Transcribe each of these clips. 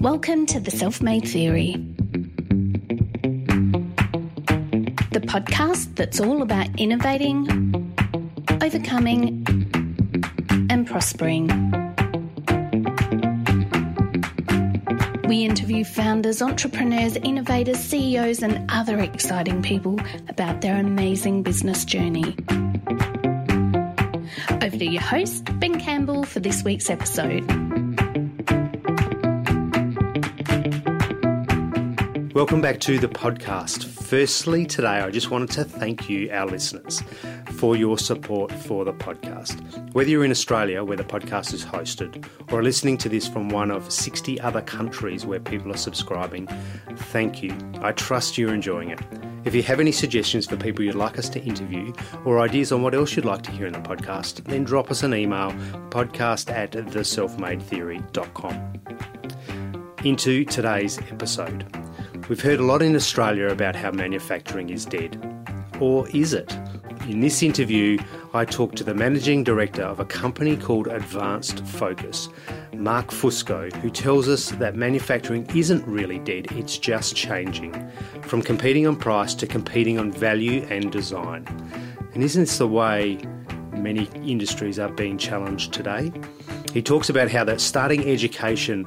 Welcome to The Self Made Theory, the podcast that's all about innovating, overcoming, and prospering. We interview founders, entrepreneurs, innovators, CEOs, and other exciting people about their amazing business journey. Over to your host, Ben Campbell, for this week's episode. Welcome back to the podcast. Firstly, today I just wanted to thank you, our listeners, for your support for the podcast. Whether you're in Australia, where the podcast is hosted, or listening to this from one of 60 other countries where people are subscribing, thank you. I trust you're enjoying it. If you have any suggestions for people you'd like us to interview or ideas on what else you'd like to hear in the podcast, then drop us an email podcast at theselfmadetheory.com. Into today's episode. We've heard a lot in Australia about how manufacturing is dead. Or is it? In this interview, I talked to the managing director of a company called Advanced Focus, Mark Fusco, who tells us that manufacturing isn't really dead, it's just changing from competing on price to competing on value and design. And isn't this the way many industries are being challenged today? He talks about how that starting education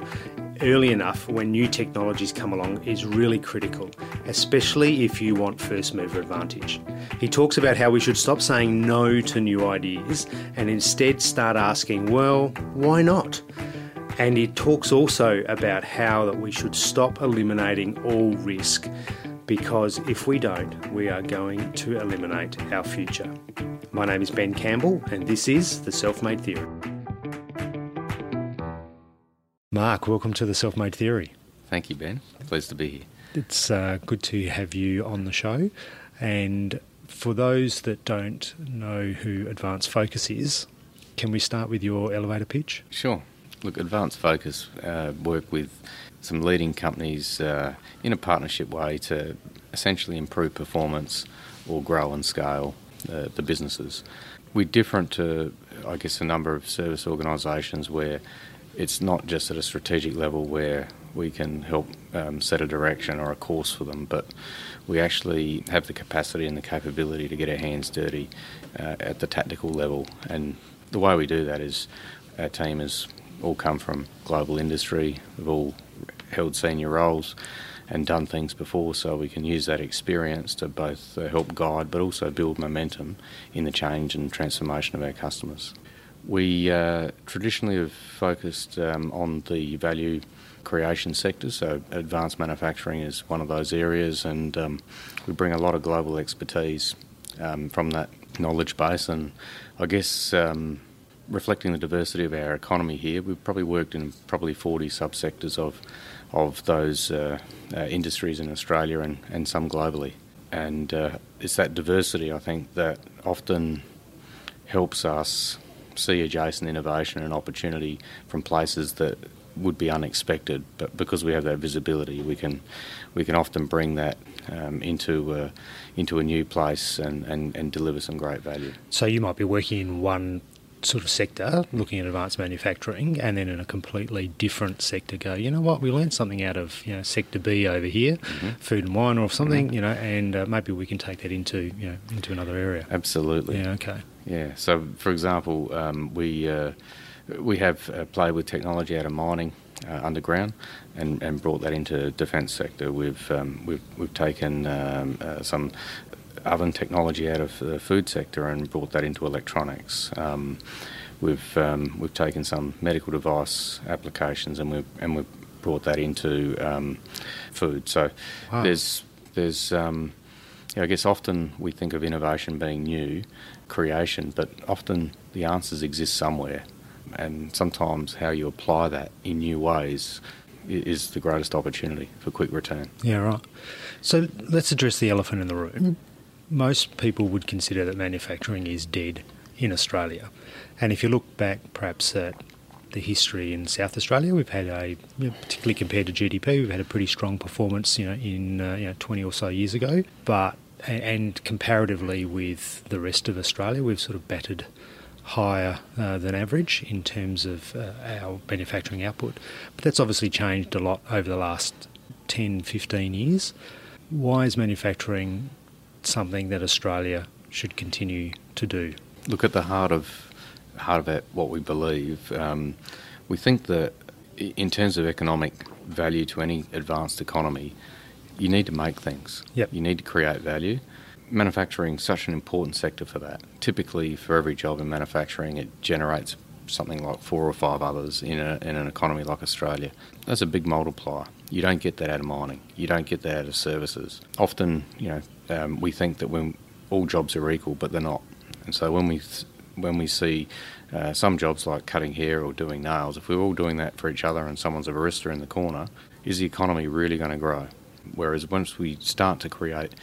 early enough when new technologies come along is really critical, especially if you want first mover advantage. He talks about how we should stop saying no to new ideas and instead start asking, well, why not? And he talks also about how that we should stop eliminating all risk because if we don't, we are going to eliminate our future. My name is Ben Campbell, and this is The Self Made Theory. Mark, welcome to The Self Made Theory. Thank you, Ben. Pleased to be here. It's uh, good to have you on the show. And for those that don't know who Advanced Focus is, can we start with your elevator pitch? Sure. Look, Advanced Focus uh, work with some leading companies uh, in a partnership way to essentially improve performance or grow and scale uh, the businesses. We're different to, I guess, a number of service organisations where it's not just at a strategic level where we can help um, set a direction or a course for them, but we actually have the capacity and the capability to get our hands dirty uh, at the tactical level. And the way we do that is our team has all come from global industry, we've all held senior roles and done things before, so we can use that experience to both uh, help guide but also build momentum in the change and transformation of our customers. We uh, traditionally have focused um, on the value creation sector, so advanced manufacturing is one of those areas, and um, we bring a lot of global expertise um, from that knowledge base. And I guess um, reflecting the diversity of our economy here, we've probably worked in probably 40 subsectors of of those uh, uh, industries in Australia and, and some globally. And uh, it's that diversity, I think, that often helps us see adjacent innovation and opportunity from places that would be unexpected. But because we have that visibility, we can we can often bring that um, into uh, into a new place and, and, and deliver some great value. So you might be working in one sort of sector, looking at advanced manufacturing, and then in a completely different sector, go, you know what, we learned something out of you know sector B over here, mm-hmm. food and wine or something, mm-hmm. you know, and uh, maybe we can take that into you know into another area. Absolutely. Yeah. Okay. Yeah. So, for example, um, we uh, we have uh, played with technology out of mining. Uh, underground, and, and brought that into defence sector. We've um, we've we've taken um, uh, some oven technology out of the food sector and brought that into electronics. Um, we've um, we've taken some medical device applications and we've and we've brought that into um, food. So wow. there's there's um, I guess often we think of innovation being new, creation, but often the answers exist somewhere, and sometimes how you apply that in new ways is the greatest opportunity for quick return. Yeah, right. So let's address the elephant in the room most people would consider that manufacturing is dead in Australia. And if you look back perhaps at the history in South Australia, we've had a, particularly compared to GDP, we've had a pretty strong performance, you know, in uh, you know, 20 or so years ago. But and comparatively with the rest of Australia, we've sort of battered higher uh, than average in terms of uh, our manufacturing output. But that's obviously changed a lot over the last 10, 15 years. Why is manufacturing something that Australia should continue to do? Look at the heart of heart of it, what we believe. Um, we think that in terms of economic value to any advanced economy, you need to make things. Yep. You need to create value. Manufacturing is such an important sector for that. Typically, for every job in manufacturing, it generates something like four or five others in, a, in an economy like Australia. That's a big multiplier. You don't get that out of mining. You don't get that out of services. Often, you know, um, we think that when all jobs are equal, but they're not. And so when we when we see uh, some jobs like cutting hair or doing nails, if we're all doing that for each other and someone's a barista in the corner, is the economy really going to grow? Whereas once we start to create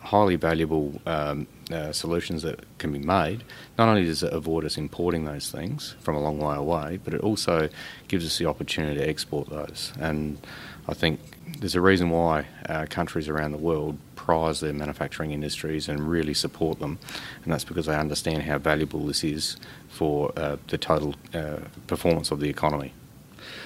highly valuable um, uh, solutions that can be made, not only does it avoid us importing those things from a long way away, but it also gives us the opportunity to export those. And I think there's a reason why uh, countries around the world prize their manufacturing industries and really support them, and that's because they understand how valuable this is for uh, the total uh, performance of the economy.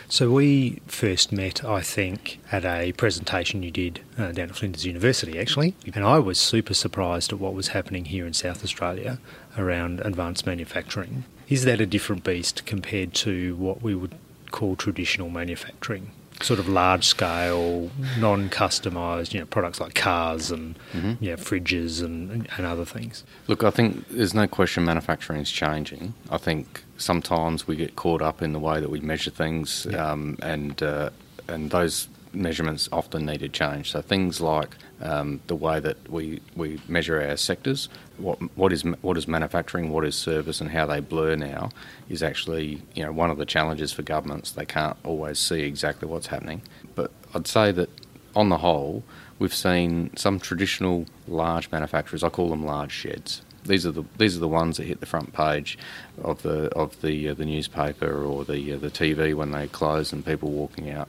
So we first met, I think, at a presentation you did uh, down at Flinders University, actually, and I was super surprised at what was happening here in South Australia around advanced manufacturing. Is that a different beast compared to what we would call traditional manufacturing? Sort of large scale, non customised, you know, products like cars and mm-hmm. know, fridges and, and other things? Look, I think there's no question manufacturing is changing. I think sometimes we get caught up in the way that we measure things, yeah. um, and uh, and those measurements often need to change. So things like um, the way that we, we measure our sectors, what what is what is manufacturing, what is service, and how they blur now is actually you know one of the challenges for governments. They can't always see exactly what's happening. But I'd say that on the whole, we've seen some traditional large manufacturers. I call them large sheds. These are the these are the ones that hit the front page of the of the uh, the newspaper or the uh, the TV when they close and people walking out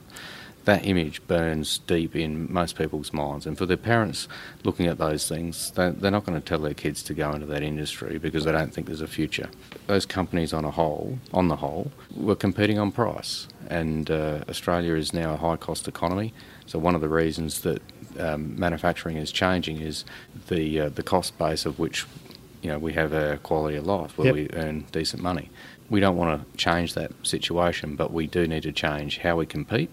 that image burns deep in most people's minds. And for their parents looking at those things, they, are not going to tell their kids to go into that industry because they don't think there's a future. Those companies, on a whole, on the whole, were competing on price. And uh, Australia is now a high-cost economy. So one of the reasons that um, manufacturing is changing is the uh, the cost base of which you know we have a quality of life where yep. we earn decent money. We don't want to change that situation, but we do need to change how we compete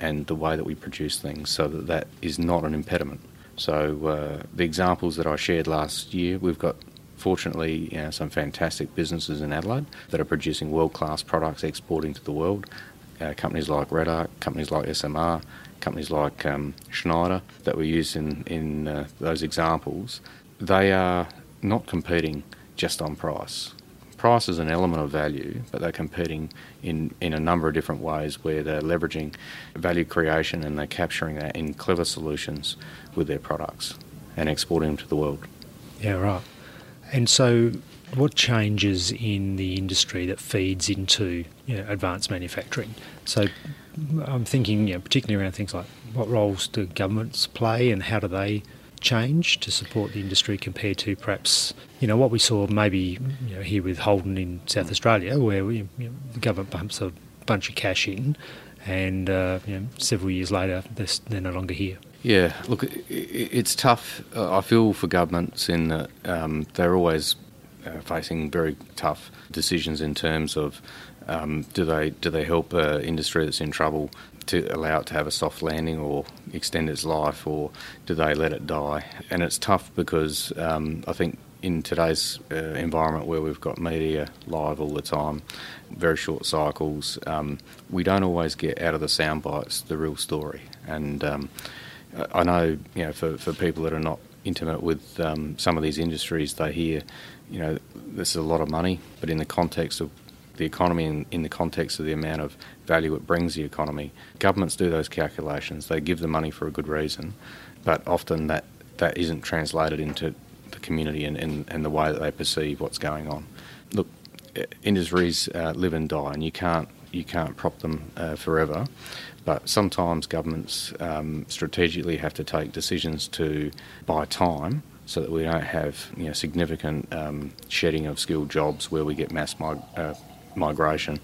and the way that we produce things so that that is not an impediment. So uh, the examples that I shared last year, we've got fortunately you know, some fantastic businesses in Adelaide that are producing world-class products exporting to the world. Uh, companies like REDARC, companies like SMR, companies like um, Schneider that we use in, in uh, those examples, they are not competing just on price price is an element of value, but they're competing in, in a number of different ways where they're leveraging value creation and they're capturing that in clever solutions with their products and exporting them to the world. Yeah, right. And so, what changes in the industry that feeds into you know, advanced manufacturing? So, I'm thinking, you know, particularly around things like what roles do governments play and how do they change to support the industry compared to perhaps you know what we saw maybe you know, here with Holden in South Australia, where we, you know, the government pumps a bunch of cash in, and uh, you know, several years later they're, they're, no longer here. Yeah, look, it's tough. I feel for governments in that um, they're always uh, facing very tough decisions in terms of um, do they do they help an industry that's in trouble to allow it to have a soft landing or extend its life, or do they let it die? And it's tough because um, I think in today's uh, environment where we've got media live all the time, very short cycles, um, we don't always get out of the sound bites the real story. And um, I know, you know, for, for people that are not intimate with um, some of these industries, they hear, you know, this is a lot of money, but in the context of the economy in, in the context of the amount of value it brings the economy. Governments do those calculations. They give the money for a good reason, but often that, that isn't translated into the community and, and, and the way that they perceive what's going on. Look, industries uh, live and die, and you can't you can't prop them uh, forever. But sometimes governments um, strategically have to take decisions to buy time so that we don't have you know, significant um, shedding of skilled jobs where we get mass mig- uh, migration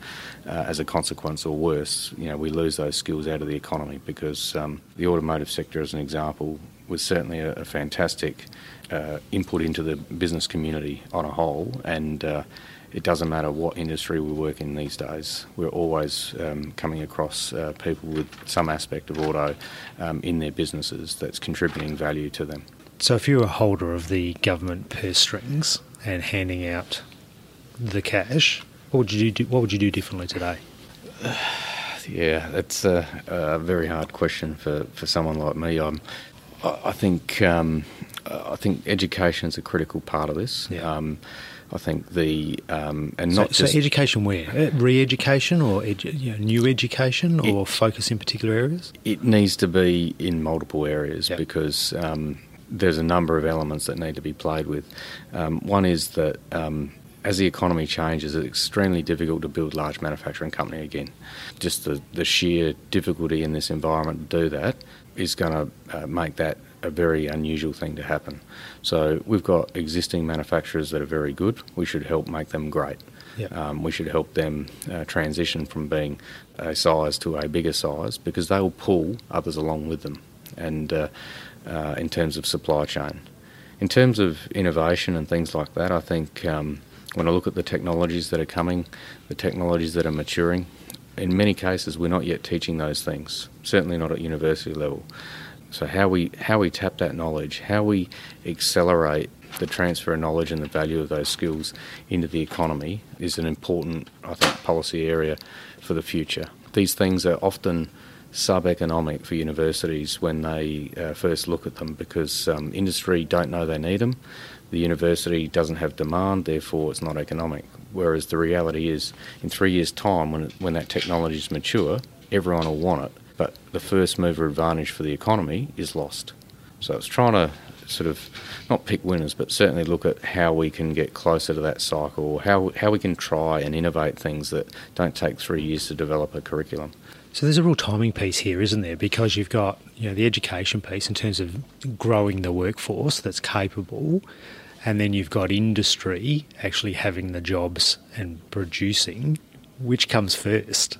uh, as a consequence, or worse, you know, we lose those skills out of the economy because um, the automotive sector, as an example, was certainly a, a fantastic uh, input into the business community on a whole, and uh, it doesn't matter what industry we work in these days. We're always um, coming across uh, people with some aspect of auto um, in their businesses that's contributing value to them. So, if you're a holder of the government purse strings and handing out the cash, what would you do? What would you do differently today? Yeah, that's a, a very hard question for, for someone like me. I'm, I think um, I think education is a critical part of this. Yeah. Um, I think the um, and So, not so just education where? Uh, Re-education or edu- you know, new education or focus in particular areas? it needs to be in multiple areas Yep. because um, there's a number of elements that need to be played with. Um, one is that um, as the economy changes, it's extremely difficult to build large manufacturing company again. Just the, the sheer difficulty in this environment to do that is going to uh, make that a very unusual thing to happen. So we've got existing manufacturers that are very good. We should help make them great. Yep. Um, we should help them uh, transition from being a size to a bigger size because they will pull others along with them. And uh, uh, in terms of supply chain, in terms of innovation and things like that, I think um, when I look at the technologies that are coming, the technologies that are maturing, in many cases we're not yet teaching those things. Certainly not at university level. So how we how we tap that knowledge, how we accelerate the transfer of knowledge and the value of those skills into the economy is an important, I think, policy area for the future. These things are often sub-economic for universities when they uh, first look at them because um, industry don't know they need them. The university doesn't have demand, therefore it's not economic. Whereas the reality is, in three years' time, when, when that technology is mature, everyone will want it. But the first mover advantage for the economy is lost. So it's trying to sort of not pick winners, but certainly look at how we can get closer to that cycle, how how we can try and innovate things that don't take three years to develop a curriculum. So there's a real timing piece here, isn't there? Because you've got you know the education piece in terms of growing the workforce that's capable, and then you've got industry actually having the jobs and producing. Which comes first?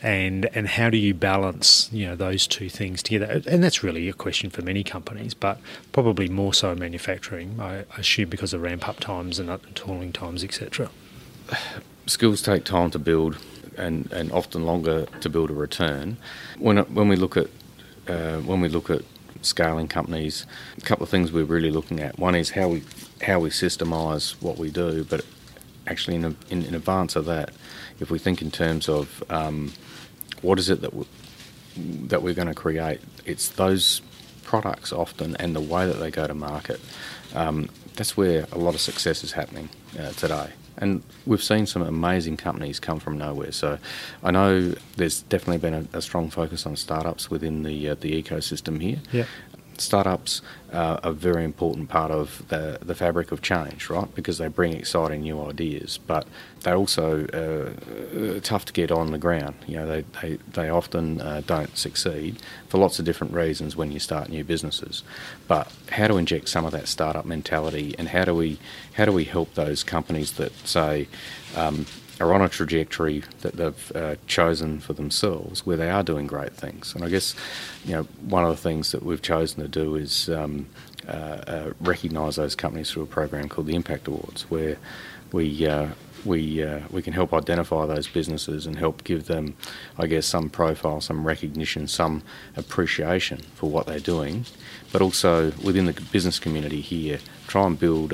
And and how do you balance you know those two things together? And that's really a question for many companies, but probably more so in manufacturing. I assume because of ramp up times and uh, tooling times, etc. skills take time to build and, and often longer to build a return. When, when we look at uh, when we look at scaling companies, a couple of things we're really looking at. One is how we how we systemize what we do, but actually in, in, in advance of that, if we think in terms of um, what is it that we, that we're going to create, it's those products often and the way that they go to market. Um, that's where a lot of success is happening uh, today. And we've seen some amazing companies come from nowhere. So I know there's definitely been a, a strong focus on startups within the uh, the ecosystem here. Yeah. Startups uh, are a very important part of the, the fabric of change, right? Because they bring exciting new ideas, but they're also uh, tough to get on the ground. You know, they, they, they often uh, don't succeed for lots of different reasons when you start new businesses. But how to inject some of that startup mentality, and how do we how do we help those companies that say um, are on a trajectory that they've uh, chosen for themselves where they are doing great things. And I guess, you know, one of the things that we've chosen to do is um, uh, uh, recognise those companies through a program called the Impact Awards, where we uh, we uh, we can help identify those businesses and help give them, I guess, some profile, some recognition, some appreciation for what they're doing, but also within the business community here, try and build.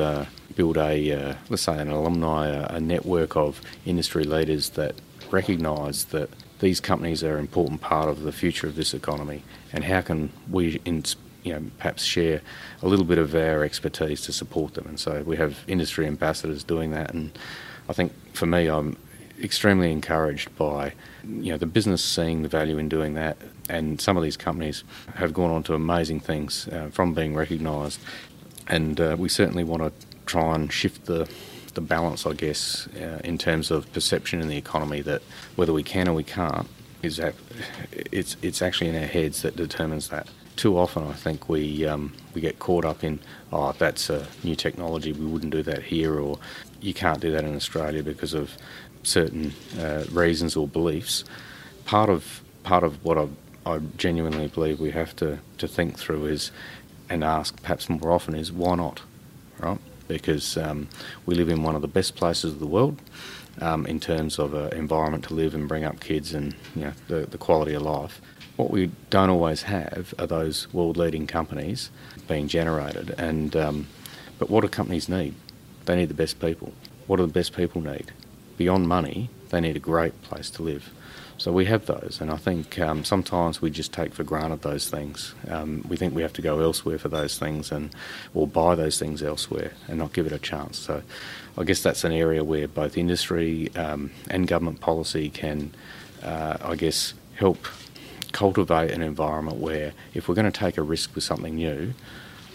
Uh, build a, uh, let's say, an alumni, a, a network of industry leaders that recognise that these companies are an important part of the future of this economy, and how can we, in, you know, perhaps share a little bit of our expertise to support them. And so we have industry ambassadors doing that, and I think for me, I'm extremely encouraged by you know the business seeing the value in doing that, and some of these companies have gone on to amazing things uh, from being recognised, and uh, we certainly want to try and shift the the balance, I guess, uh, in terms of perception in the economy that whether we can or we can't, is that it's it's actually in our heads that determines that. Too often, I think we um, we get caught up in oh that's a new technology we wouldn't do that here or you can't do that in Australia because of certain uh, reasons or beliefs. Part of part of what I, I genuinely believe we have to, to think through is and ask perhaps more often is why not, right? Because um, we live in one of the best places of the world um, in terms of an environment to live and bring up kids and you know, the, the quality of life. What we don't always have are those world-leading companies being generated. And um, but what do companies need? They need the best people. What do the best people need? Beyond money, they need a great place to live. So we have those, and I think um, sometimes we just take for granted those things. Um, we think we have to go elsewhere for those things, and or buy those things elsewhere, and not give it a chance. So, I guess that's an area where both industry um, and government policy can, uh, I guess, help cultivate an environment where if we're going to take a risk with something new,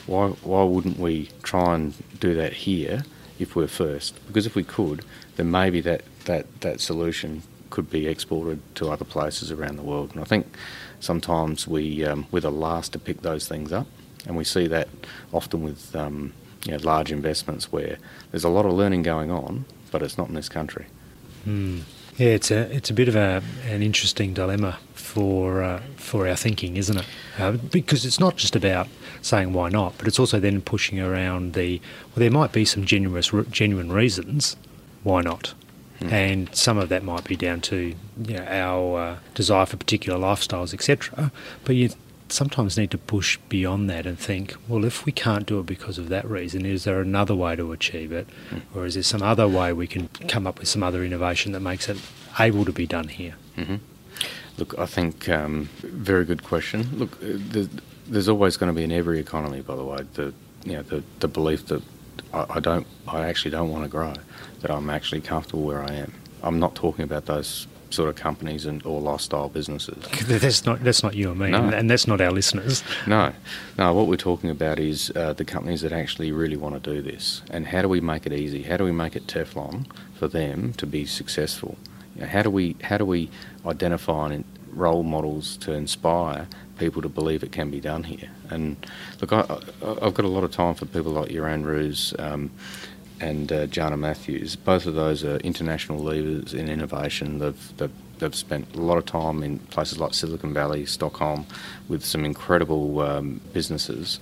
why why wouldn't we try and do that here if we're first? Because if we could, then maybe that that that solution could be exported to other places around the world. And I think sometimes we um, we're the last to pick those things up, and we see that often with um, you know, large investments where there's a lot of learning going on, but it's not in this country. Mm. Yeah, it's a it's a bit of a an interesting dilemma for uh, for our thinking, isn't it? Uh, because it's not just about saying why not, but it's also then pushing around the well, there might be some genuine genuine reasons why not. Mm. And some of that might be down to you know, our uh, desire for particular lifestyles, etc. But you sometimes need to push beyond that and think, well, if we can't do it because of that reason, is there another way to achieve it? Mm. Or is there some other way we can come up with some other innovation that makes it able to be done here? Mm-hmm. Look, I think um, very good question. Look, uh, there's, there's always going to be in every economy, by the way, the you know the, the belief that I, I don't, I actually don't want to grow that I'm actually comfortable where I am. I'm not talking about those sort of companies and or lifestyle businesses. That's not that's not you and me, no. and that's not our listeners. No, no. What we're talking about is uh, the companies that actually really want to do this, and how do we make it easy? How do we make it Teflon for them to be successful? You know, how do we how do we identify and role models to inspire people to believe it can be done here? And look, I, have got a lot of time for people like Göran Roos. Um, and uh, Jana Matthews. Both of those are international leaders in innovation. They've, they've, they've, spent a lot of time in places like Silicon Valley, Stockholm, with some incredible um, businesses.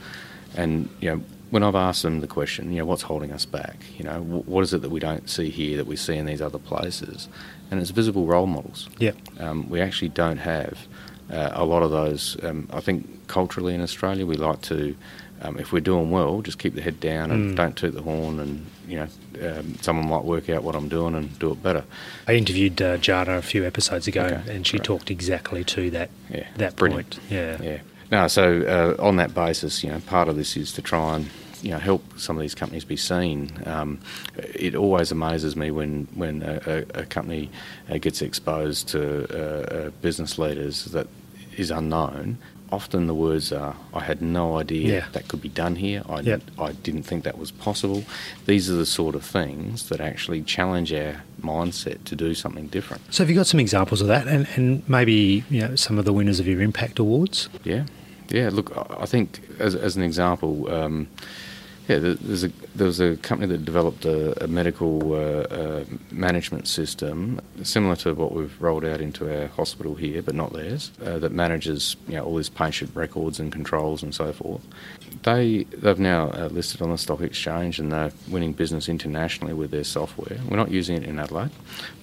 And you know, when I've asked them the question, you know, what's holding us back? You know, what is it that we don't see here that we see in these other places? And it's visible role models. Yeah. Um, we actually don't have uh, a lot of those. Um, I think culturally in Australia, we like to um, if we're doing well, just keep the head down and mm. don't toot the horn, and you know, um, someone might work out what I'm doing and do it better. I interviewed uh, Jana a few episodes ago, okay, and she right. talked exactly to that yeah, that brilliant. point. Yeah, yeah. No, so uh, on that basis, you know, part of this is to try and you know help some of these companies be seen. Um, it always amazes me when when a, a, company uh, gets exposed to uh, uh, business leaders that is unknown often the words are, I had no idea yeah. that could be done here. I, yep. I didn't think that was possible. These are the sort of things that actually challenge our mindset to do something different. So, have you got some examples of that and, and maybe you know, some of the winners of your Impact Awards? Yeah. Yeah, look, I think as, as an example, um, yeah, there's a, there was a company that developed a, a medical uh, uh, management system similar to what we've rolled out into our hospital here, but not theirs, uh, that manages you know, all these patient records and controls and so forth. They they've now uh, listed on the stock exchange and they're winning business internationally with their software. We're not using it in Adelaide,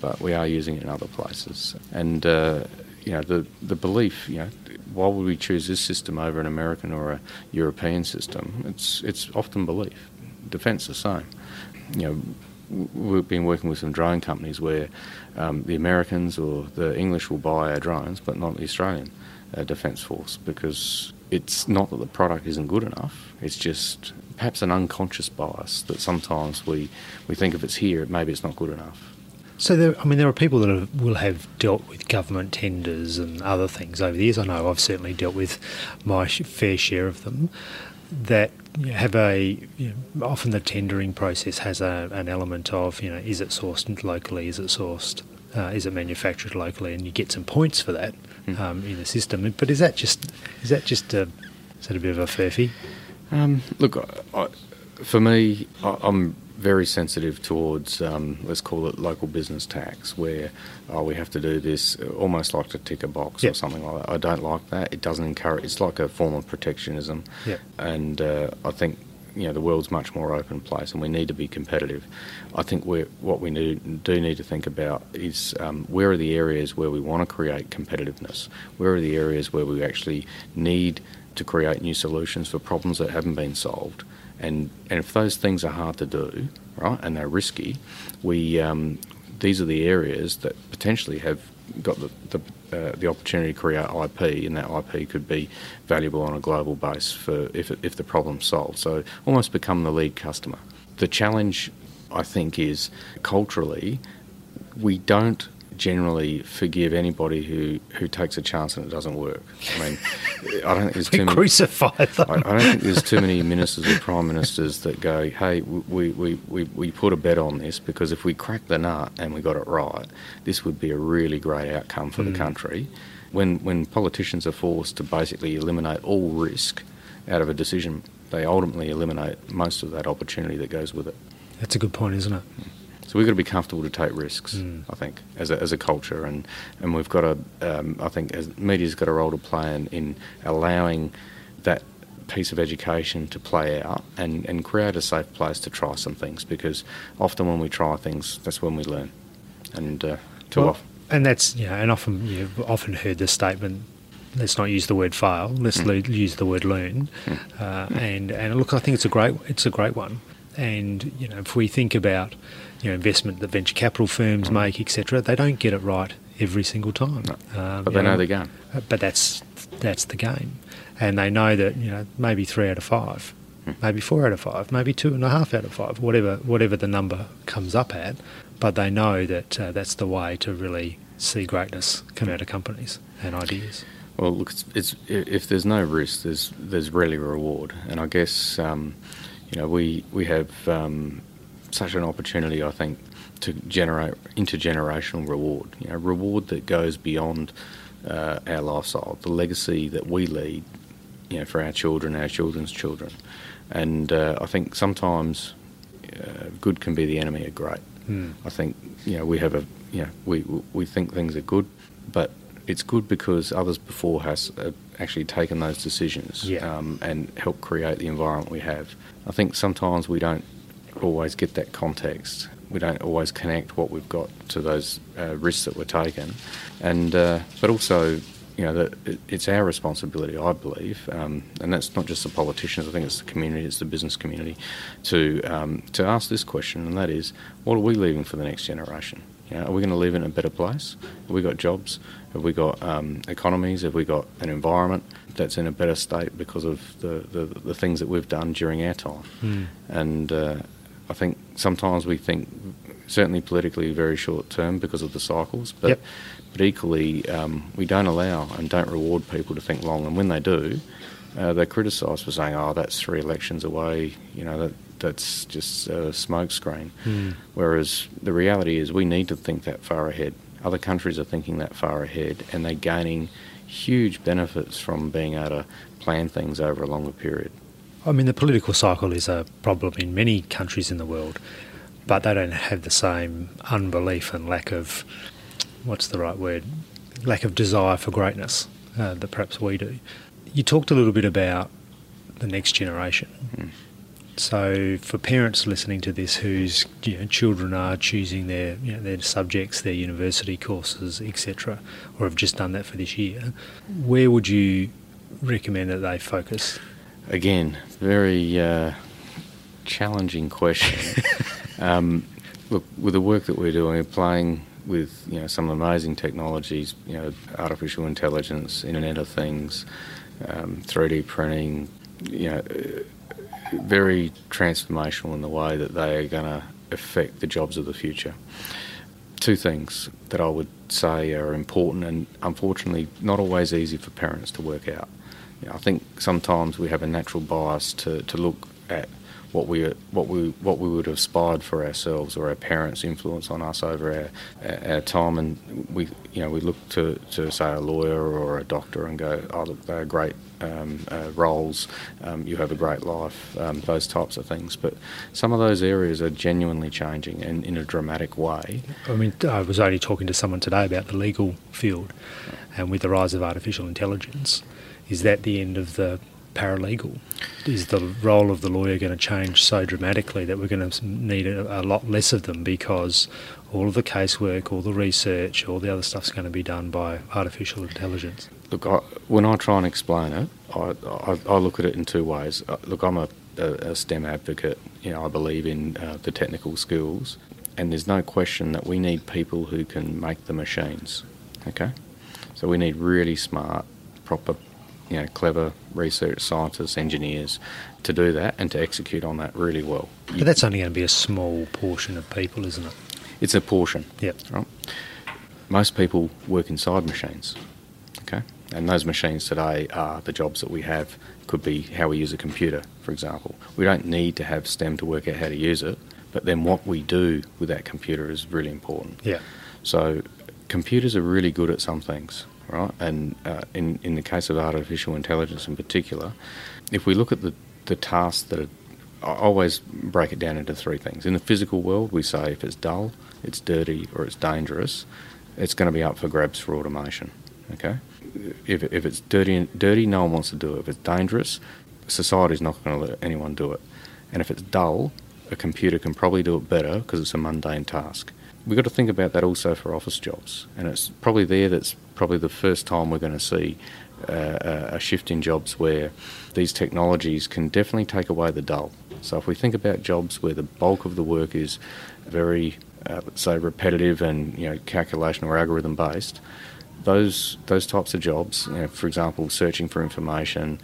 but we are using it in other places. And uh, you know the the belief you know why would we choose this system over an American or a European system? It's it's often belief. Defence the same. You know, we've been working with some drone companies where um, the Americans or the English will buy our drones, but not the Australian uh, Defence Force because it's not that the product isn't good enough. It's just perhaps an unconscious bias that sometimes we, we think if it's here, maybe it's not good enough. So, there, I mean, there are people that have, will have dealt with government tenders and other things over the years. I know I've certainly dealt with my fair share of them. That have a you know, often the tendering process has a, an element of you know is it sourced locally, is it sourced uh, is it manufactured locally, and you get some points for that mm. um, in the system. But is that just is that just a, is that a bit of a furphy? Um, look, I, for me, I, I'm very sensitive towards, um, let's call it local business tax, where oh, we have to do this almost like to tick a box yep. or something like that. I don't like that. It doesn't encourage, it's like a form of protectionism. Yep. And uh, I think you know the world's much more open place, and we need to be competitive. I think we what we need, do need to think about is um, where are the areas where we want to create competitiveness? Where are the areas where we actually need to create new solutions for problems that haven't been solved? And and if those things are hard to do, right, and they're risky, we um, these are the areas that potentially have got the the, uh, the opportunity to create IP, and that IP could be valuable on a global base for if if the problem's solved. So almost become the lead customer. The challenge, I think, is culturally we don't generally forgive anybody who, who takes a chance and it doesn't work. I mean, I don't think there's too many. Crucify them. I, I, don't think there's too many ministers or prime ministers that go, "Hey, we, we, we, we put a bet on this because if we crack the nut and we got it right, this would be a really great outcome for mm. the country." When when politicians are forced to basically eliminate all risk out of a decision, they ultimately eliminate most of that opportunity that goes with it. That's a good point, isn't it? Mm. So we've got to be comfortable to take risks. Mm. I think as a, as a culture, and and we've got to. Um, I think as media's got a role to play in, in allowing that piece of education to play out and, and create a safe place to try some things because often when we try things, that's when we learn. And uh, too well, often. And that's, you know, and often you've often heard the statement let's not use the word fail. Let's mm. use the word learn. Mm. Uh, and and look, I think it's a great it's a great one. And you know, if we think about you know, investment that venture capital firms mm. make, etc., they don't get it right every single time. No. Um, but they know, know the game. Uh, but that's that's the game, and they know that you know maybe three out of five, mm. maybe four out of five, maybe two and a half out of five, whatever whatever the number comes up at. But they know that uh, that's the way to really see greatness come out of companies and ideas. Well, look, it's, it's, if there's no risk, there's there's rarely reward, and I guess um, you know we we have um, such an opportunity, I think, to generate intergenerational reward. You know, reward that goes beyond uh, our lifestyle, the legacy that we lead, you know, for our children, our children's children. And uh, I think sometimes uh, good can be the enemy of great. Mm. I think you know we have a you know we we think things are good, but it's good because others before has uh, actually taken those decisions yeah. um, and helped create the environment we have. I think sometimes we don't always get that context. We don't always connect what we've got to those uh, risks that were taken, and uh, but also, you know, that it's our responsibility, I believe, um, and that's not just the politicians. I think it's the community, it's the business community, to um, to ask this question, and that is, what are we leaving for the next generation? You know, are we going to live in a better place? Have we got jobs? Have we got um, economies? Have we got an environment that's in a better state because of the, the, the things that we've done during our time? Mm. And uh, I think sometimes we think, certainly politically, very short term because of the cycles, but yep. but equally um, we don't allow and don't reward people to think long. And when they do, uh, they're criticised for saying, "Oh, that's three elections away." You know that that's just a smokescreen. Mm. Whereas the reality is, we need to think that far ahead. Other countries are thinking that far ahead, and they're gaining huge benefits from being able to plan things over a longer period. I mean, the political cycle is a problem in many countries in the world, but they don't have the same unbelief and lack of what's the right word? Lack of desire for greatness uh, that perhaps we do. You talked a little bit about the next generation. Mm. So, for parents listening to this whose you know, children are choosing their you know, their subjects, their university courses, etc., or have just done that for this year, where would you recommend that they focus? Again, very uh, challenging question. um, look, with the work that we're doing, we're playing with you know some amazing technologies, you know, artificial intelligence, Internet of Things, um, 3D printing, you know, very transformational in the way that they are going to affect the jobs of the future. Two things that I would say are important and unfortunately not always easy for parents to work out. You know, I think sometimes we have a natural bias to, to look at what we what we what we would have aspired for ourselves or our parents' influence on us over our, our time, and we you know we look to, to say a lawyer or a doctor and go, oh look, they're great um, uh, roles, um, you have a great life, um, those types of things. But some of those areas are genuinely changing and in a dramatic way. I mean, I was only talking to someone today about the legal field, and with the rise of artificial intelligence, is that the end of the paralegal? Is the role of the lawyer going to change so dramatically that we're going to need a, a, lot less of them because all of the casework, all the research, all the other stuff's going to be done by artificial intelligence? Look, I, when I try and explain it, I, I, I, look at it in two ways. Uh, look, I'm a, a, STEM advocate. You know, I believe in uh, the technical skills, and there's no question that we need people who can make the machines. Okay, so we need really smart, proper you know, clever research scientists, engineers to do that and to execute on that really well. But that's only going to be a small portion of people, isn't it? It's a portion. Yep. Right? Most people work inside machines. Okay. And those machines today are the jobs that we have. Could be how we use a computer, for example. We don't need to have STEM to work out how to use it, but then what we do with that computer is really important. Yeah. So computers are really good at some things right? And uh, in in the case of artificial intelligence in particular, if we look at the the tasks that are, I always break it down into three things. In the physical world, we say if it's dull, it's dirty, or it's dangerous, it's going to be up for grabs for automation. Okay, if if it's dirty, dirty, no one wants to do it. If it's dangerous, society's not going to let anyone do it. And if it's dull, a computer can probably do it better because it's a mundane task we've got to think about that also for office jobs, and it's probably there that's probably the first time we're going to see uh, a shift in jobs where these technologies can definitely take away the dull. So if we think about jobs where the bulk of the work is very, uh, let's say, repetitive and you know calculation or algorithm based, those those types of jobs, you know, for example, searching for information,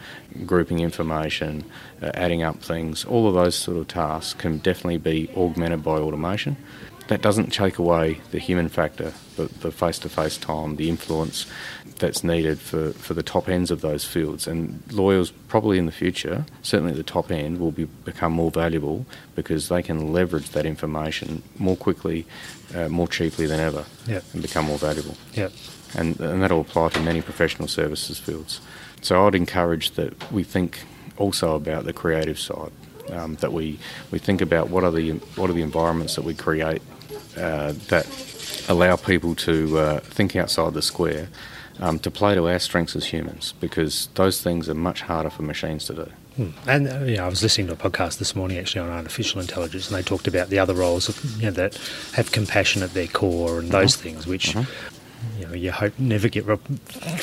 grouping information, uh, adding up things, all of those sort of tasks can definitely be augmented by automation that doesn't take away the human factor, the face to face time, the influence that's needed for, for the top ends of those fields. And lawyers, probably in the future, certainly at the top end, will be, become more valuable because they can leverage that information more quickly, uh, more cheaply than ever, yep. and become more valuable. Yep. And, and that'll apply to many professional services fields. So I'd encourage that we think also about the creative side. Um, that we, we think about what are the what are the environments that we create uh, that allow people to uh, think outside the square, um, to play to our strengths as humans, because those things are much harder for machines to do. Hmm. And uh, I was listening to a podcast this morning actually on artificial intelligence, and they talked about the other roles you know, that have compassion at their core and those uh-huh. things, which uh-huh you know you hope never get re-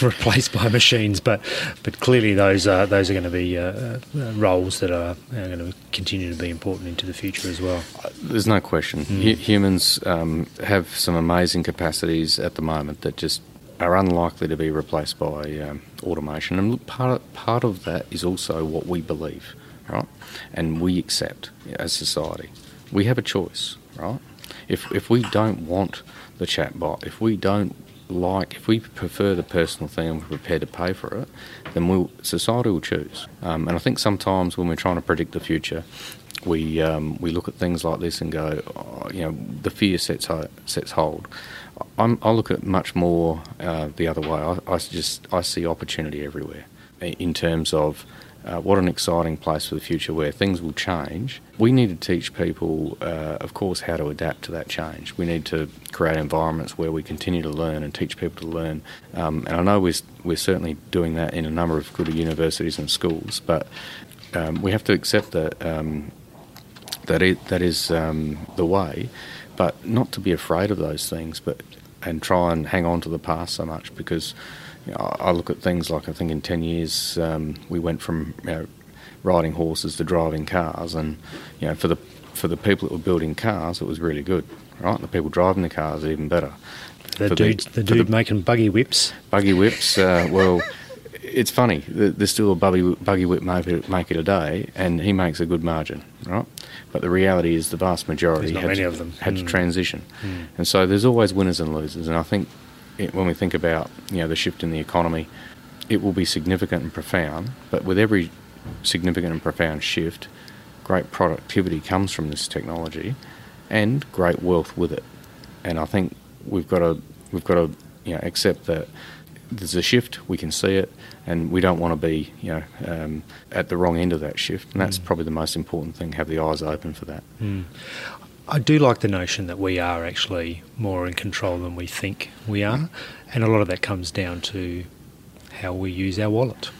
replaced by machines, but but clearly those are those are going to be uh, uh, roles that are, are, going to continue to be important into the future as well. There's no question. Mm. H- humans um, have some amazing capacities at the moment that just are unlikely to be replaced by um, automation, and part of, part of that is also what we believe, right? And we accept as society. We have a choice, right? If if we don't want the chatbot, if we don't like, if we prefer the personal thing and we're prepared to pay for it, then we'll, society will choose. Um, and I think sometimes when we're trying to predict the future, we um, we look at things like this and go, oh, you know, the fear sets sets hold. I'm, i look at much more uh, the other way. I, I, just I see opportunity everywhere in terms of uh, what an exciting place for the future where things will change. We need to teach people, uh, of course, how to adapt to that change. We need to create environments where we continue to learn and teach people to learn. Um, and I know we're, we're certainly doing that in a number of good universities and schools, but um, we have to accept that um, that, it, that is um, the way, but not to be afraid of those things, but and try and hang on to the past so much because I look at things like I think in 10 years um, we went from you know, riding horses to driving cars, and you know for the for the people that were building cars, it was really good, right? The people driving the cars even better. The dude, the, the dude the, making buggy whips. Buggy whips. Uh, well, it's funny. There's still a buggy, buggy whip maker, maker today, and he makes a good margin, right? But the reality is, the vast majority had, to, had mm. to, transition, mm. and so there's always winners and losers. And I think it, when we think about you know the shift in the economy, it will be significant and profound. But with every significant and profound shift, great productivity comes from this technology, and great wealth with it. And I think we've got to we've got to you know accept that there's a shift. We can see it, and we don't want to be you know um, at the wrong end of that shift. And that's mm. probably the most important thing: have the eyes open for that. Mm. I do like the notion that we are actually more in control than we think we are, and a lot of that comes down to how we use our wallet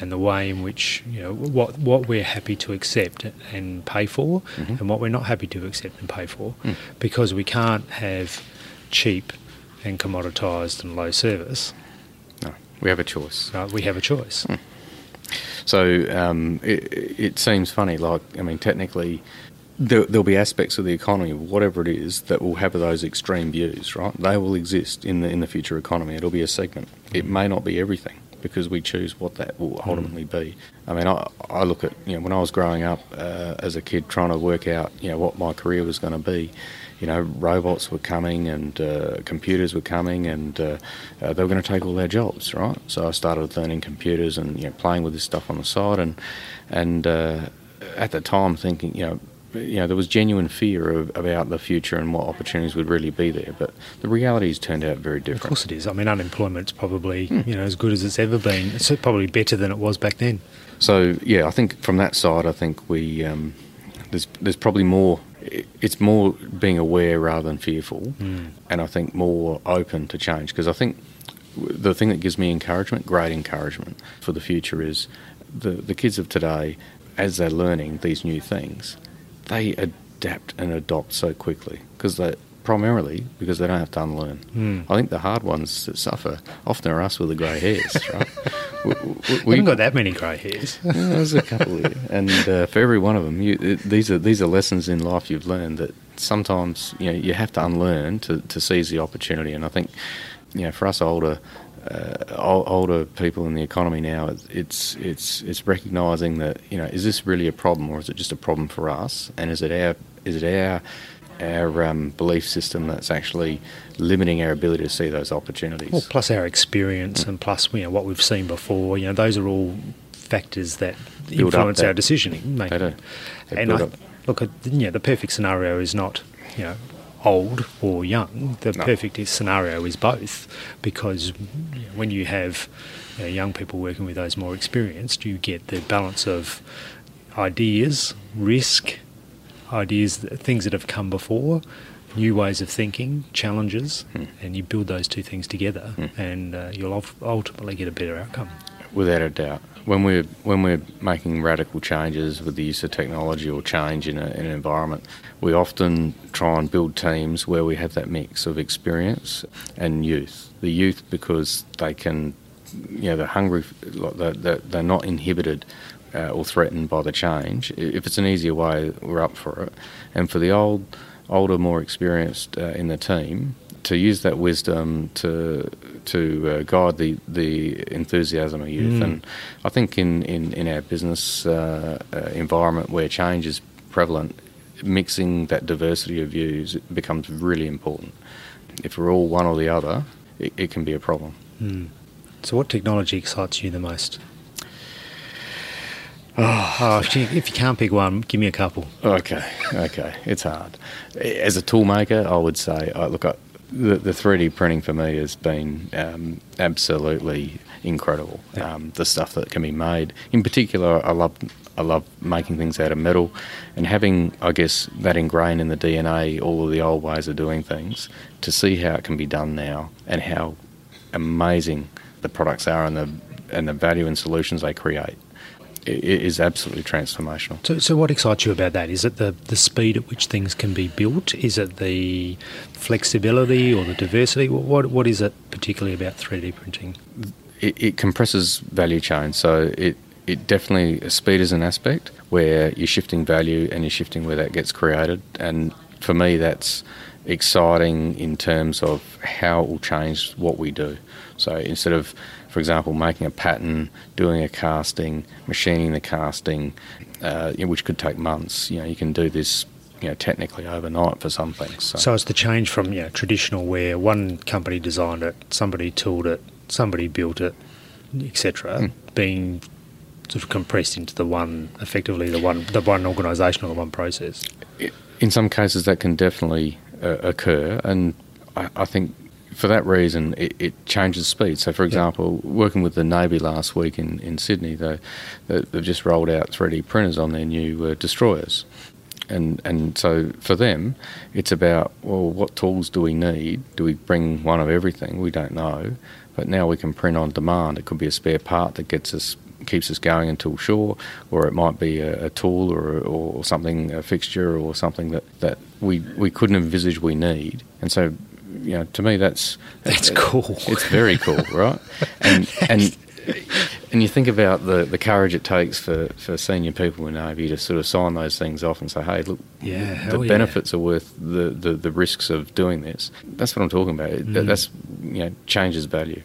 and the way in which you know what what we're happy to accept and pay for, mm-hmm. and what we're not happy to accept and pay for, mm. because we can't have cheap and commoditised and low service. No, we have a choice. Uh, we have a choice. Mm. So um, it, it seems funny. Like I mean, technically. There, will be aspects of the economy, whatever it is, that will have those extreme views, right? They will exist in the in the future economy. It'll be a segment. It may not be everything, because we choose what that will hmm. ultimately mm. be. I mean, I, I look at, you know, when I was growing up uh, as a kid trying to work out, you know, what my career was going to be, you know, robots were coming and uh, computers were coming and uh, uh, they were going to take all their jobs, right? So I started learning computers and, you know, playing with this stuff on the side and, and uh, at the time thinking, you know, you know, there was genuine fear of, about the future and what opportunities would really be there. But the reality has turned out very different. Of course, it is. I mean, unemployment's probably mm. you know as good as it's ever been. It's probably better than it was back then. So yeah, I think from that side, I think we um, there's there's probably more. It's more being aware rather than fearful, mm. and I think more open to change. Because I think the thing that gives me encouragement, great encouragement for the future, is the the kids of today, as they're learning these new things they adapt and adopt so quickly because they primarily because they don't have to unlearn. Mm. I think the hard ones that suffer often are us with the grey hairs, right? we, we, we haven't got that many grey hairs. yeah, there's a couple, and uh, for every one of them, you, it, these are these are lessons in life you've learned that sometimes you know you have to unlearn to, to seize the opportunity. And I think you know for us older uh, older people in the economy now, it's it's it's recognising that you know is this really a problem or is it just a problem for us? And is it our is it our our um, belief system that's actually limiting our ability to see those opportunities? Well, plus our experience mm. and plus you know what we've seen before. You know those are all factors that Build influence our decisioning making. They do. They and I, look, at, you know, the perfect scenario is not you know old or young. The no. perfect scenario is both, because when you have you know, young people working with those more experienced, you get the balance of ideas, risk, ideas, things that have come before, new ways of thinking, challenges, hmm. and you build those two things together, hmm. and uh, you'll ultimately get a better outcome. Without a doubt when we're when we're making radical changes with the use of technology or change in, a, in, an environment, we often try and build teams where we have that mix of experience and youth. The youth because they can, you know, they're hungry, they're, they're not inhibited uh, or threatened by the change. If it's an easier way, we're up for it. And for the old, older, more experienced uh, in the team, to use that wisdom to to uh, guide the, the enthusiasm of youth. Mm. And I think in, in, in our business uh, uh, environment where change is prevalent, mixing that diversity of views becomes really important. If we're all one or the other, it, it can be a problem. Mm. So, what technology excites you the most? Oh, oh, if you can't pick one, give me a couple. Okay, okay, it's hard. As a toolmaker, I would say, look, I, the, the 3D printing for me has been um, absolutely incredible. Um, the stuff that can be made, in particular, I love I love making things out of metal, and having I guess that ingrained in the DNA, all of the old ways of doing things, to see how it can be done now and how amazing the products are and the and the value and solutions they create is absolutely transformational. So, so what excites you about that? Is it the, the speed at which things can be built? Is it the flexibility or the diversity? What, what is it particularly about 3D printing? It, it compresses value chains. So it, it definitely, speed is an aspect where you're shifting value and you're shifting where that gets created. And for me, that's exciting in terms of how it will change what we do. So instead of for example, making a pattern, doing a casting, machining the casting, uh, which could take months. You know, you can do this you know, technically overnight for some things. So. so, it's the change from you know, traditional where one company designed it, somebody tooled it, somebody built it, etc., mm. being sort of compressed into the one, effectively the one, the one organisation or the one process. In some cases, that can definitely uh, occur, and I, I, think for that reason, it, it, changes speed. So, for example, yeah. working with the Navy last week in, in Sydney, they, they've just rolled out 3D printers on their new uh, destroyers. And, and so for them, it's about, well, what tools do we need? Do we bring one of everything? We don't know. But now we can print on demand. It could be a spare part that gets us keeps us going until shore, or it might be a, a tool or, or something, a fixture or something that, that we, we couldn't envisage we need. And so, you know, to me, that's that's cool. It's very cool, right? And and and you think about the, the courage it takes for, for senior people in Navy to sort of sign those things off and say, hey, look, yeah, the benefits yeah. are worth the, the, the risks of doing this. That's what I'm talking about. Mm. That's, you know, changes value.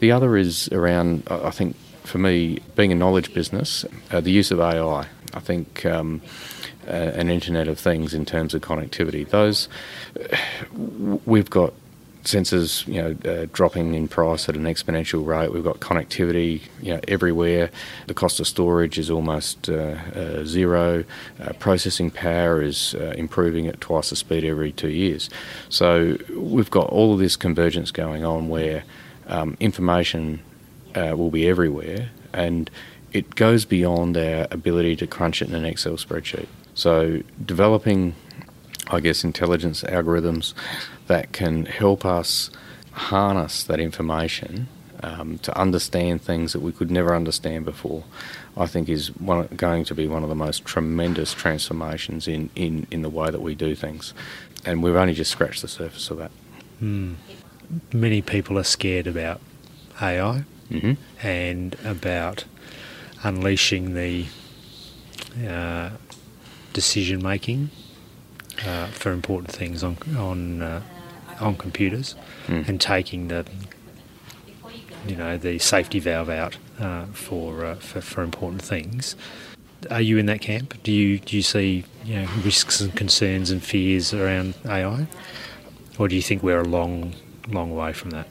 The other is around, I think, for me, being a knowledge business, uh, the use of AI. I think um, uh, an Internet of Things in terms of connectivity. Those we've got sensors, you know, uh, dropping in price at an exponential rate. We've got connectivity, you know, everywhere. The cost of storage is almost uh, uh, zero. Uh, processing power is uh, improving at twice the speed every two years. So we've got all of this convergence going on where um, information uh, will be everywhere, and it goes beyond our ability to crunch it in an Excel spreadsheet. So, developing, I guess, intelligence algorithms that can help us harness that information um, to understand things that we could never understand before, I think is one, going to be one of the most tremendous transformations in, in, in the way that we do things. And we've only just scratched the surface of that. Mm. Many people are scared about AI mm-hmm. and about unleashing the uh, decision making uh, for important things on on uh, on computers mm. and taking the you know the safety valve out uh, for, uh, for for important things. Are you in that camp? Do you do you see you know, risks and concerns and fears around AI, or do you think we're a long long way from that?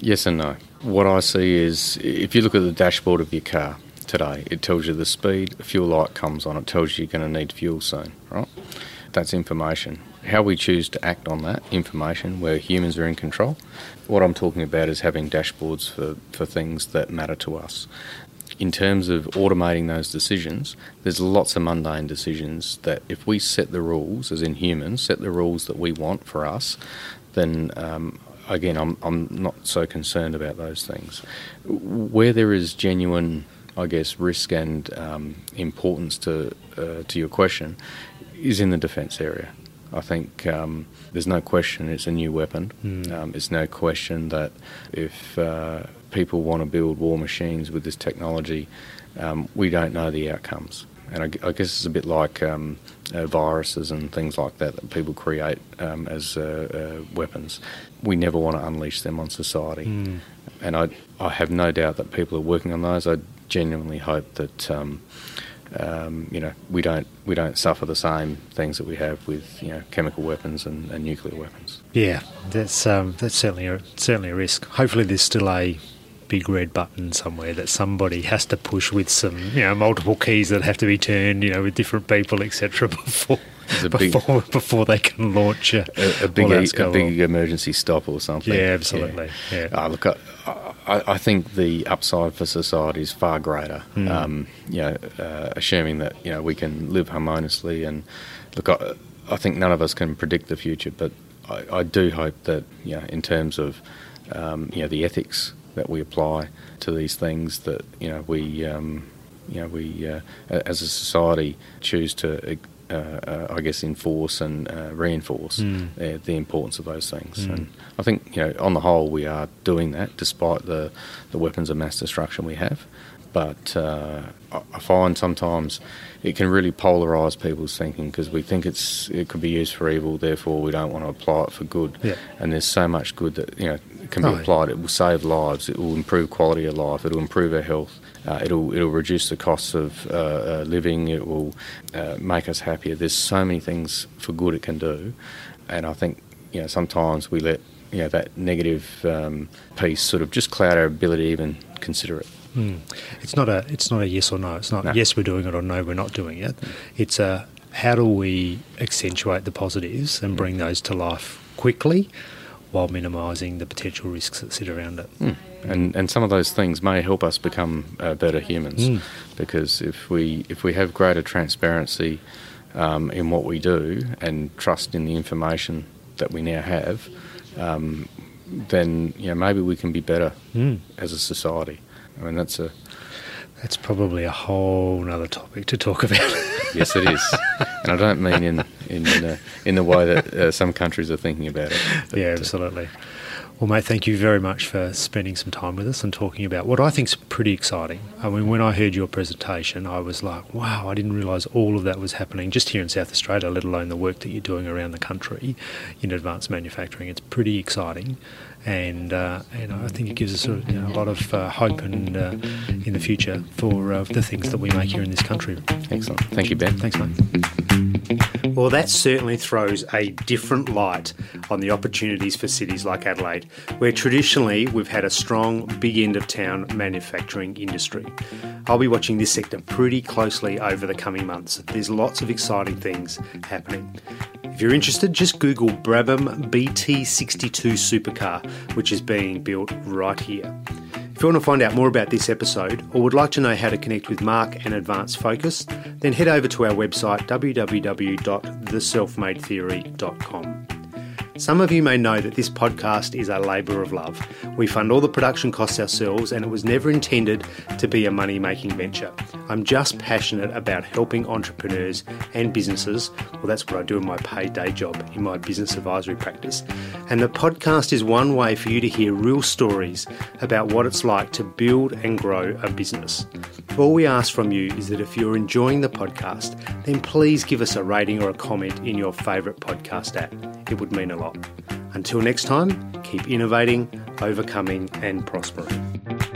Yes and no what I see is if you look at the dashboard of your car today, it tells you the speed, fuel light comes on, it tells you you're going to need fuel soon, right? That's information. How we choose to act on that information where humans are in control. What I'm talking about is having dashboards for, for things that matter to us. In terms of automating those decisions, there's lots of mundane decisions that if we set the rules, as in humans, set the rules that we want for us, then um, again, I'm, I'm not so concerned about those things. Where there is genuine, I guess, risk and um, importance to uh, to your question is in the defence area. I think um, there's no question it's a new weapon. Mm. Um, it's no question that if uh, people want to build war machines with this technology, um, we don't know the outcomes. And I, I guess it's a bit like um, uh, viruses and things like that that people create um, as uh, uh, weapons. We never want to unleash them on society. Mm. And I, I have no doubt that people are working on those. I genuinely hope that. Um, um, you know, we don't we don't suffer the same things that we have with you know chemical weapons and, and nuclear weapons. Yeah, that's um, that's certainly a, certainly a risk. Hopefully, there's still a big red button somewhere that somebody has to push with some, you know, multiple keys that have to be turned, you know, with different people, etc. Before before, big, before they can launch a, a, a big, a, big emergency stop or something. Yeah, absolutely. Yeah. yeah. Uh, look, I, I, think the upside for society is far greater. Mm. Um, you know, uh, assuming that you know we can live harmoniously and look, I, I think none of us can predict the future, but I, I do hope that you know, in terms of um, you know the ethics that we apply to these things that you know we um, you know we uh, as a society choose to uh, uh, I guess enforce and uh, reinforce mm. the importance of those things. Mm. And I think you know on the whole we are doing that despite the the weapons of mass destruction we have. But uh, I find sometimes it can really polarise people's thinking because we think it's it could be used for evil, therefore we don't want to apply it for good. Yeah. And there's so much good that you know can be oh, applied. It will save lives. It will improve quality of life. It will improve our health. Uh, it'll it'll reduce the costs of uh, uh, living. It will uh, make us happier. There's so many things for good it can do, and I think you know sometimes we let you know that negative um, piece sort of just cloud our ability to even consider it. Mm. It's not a it's not a yes or no. It's not No. yes we're doing it or no we're not doing it. It's a how do we accentuate the positives and bring those to life quickly while minimising the potential risks that sit around it. Mm. And and some of those things may help us become uh, better humans, Mm. because if we if we have greater transparency um, in what we do and trust in the information that we now have, um, then you know maybe we can be better Mm. as a society. I mean that's a That's probably a whole other topic to talk about. yes it is, and I don't mean in in uh, in the way that uh, some countries are thinking about it. But, yeah, uh, absolutely. Well, mate, thank you very much for spending some time with us and talking about what I think is pretty exciting. I mean, when I heard your presentation, I was like, wow, I didn't realise all of that was happening just here in South Australia, let alone the work that you're doing around the country in advanced manufacturing. It's pretty exciting. And uh, know, I think it gives us a, you know, a lot of uh, hope and uh, in the future for uh, the things that we make here in this country. Excellent. Thank you, Ben. Thanks, mate. Well, that certainly throws a different light on the opportunities for cities like Adelaide, where traditionally we've had a strong, big end of town manufacturing industry. I'll be watching this sector pretty closely over the coming months. There's lots of exciting things happening. If you're interested, just Google Brabham BT62 supercar, which is being built right here. If you want to find out more about this episode or would like to know how to connect with Mark and Advanced Focus, then head over to our website www.theselfmadetheory.com. Some of you may know that this podcast is a labour of love. We fund all the production costs ourselves and it was never intended to be a money making venture. I'm just passionate about helping entrepreneurs and businesses. Well, that's what I do in my paid day job in my business advisory practice. And the podcast is one way for you to hear real stories about what it's like to build and grow a business. All we ask from you is that if you're enjoying the podcast, then please give us a rating or a comment in your favourite podcast app. It would mean a Until next time, keep innovating, overcoming, and prospering.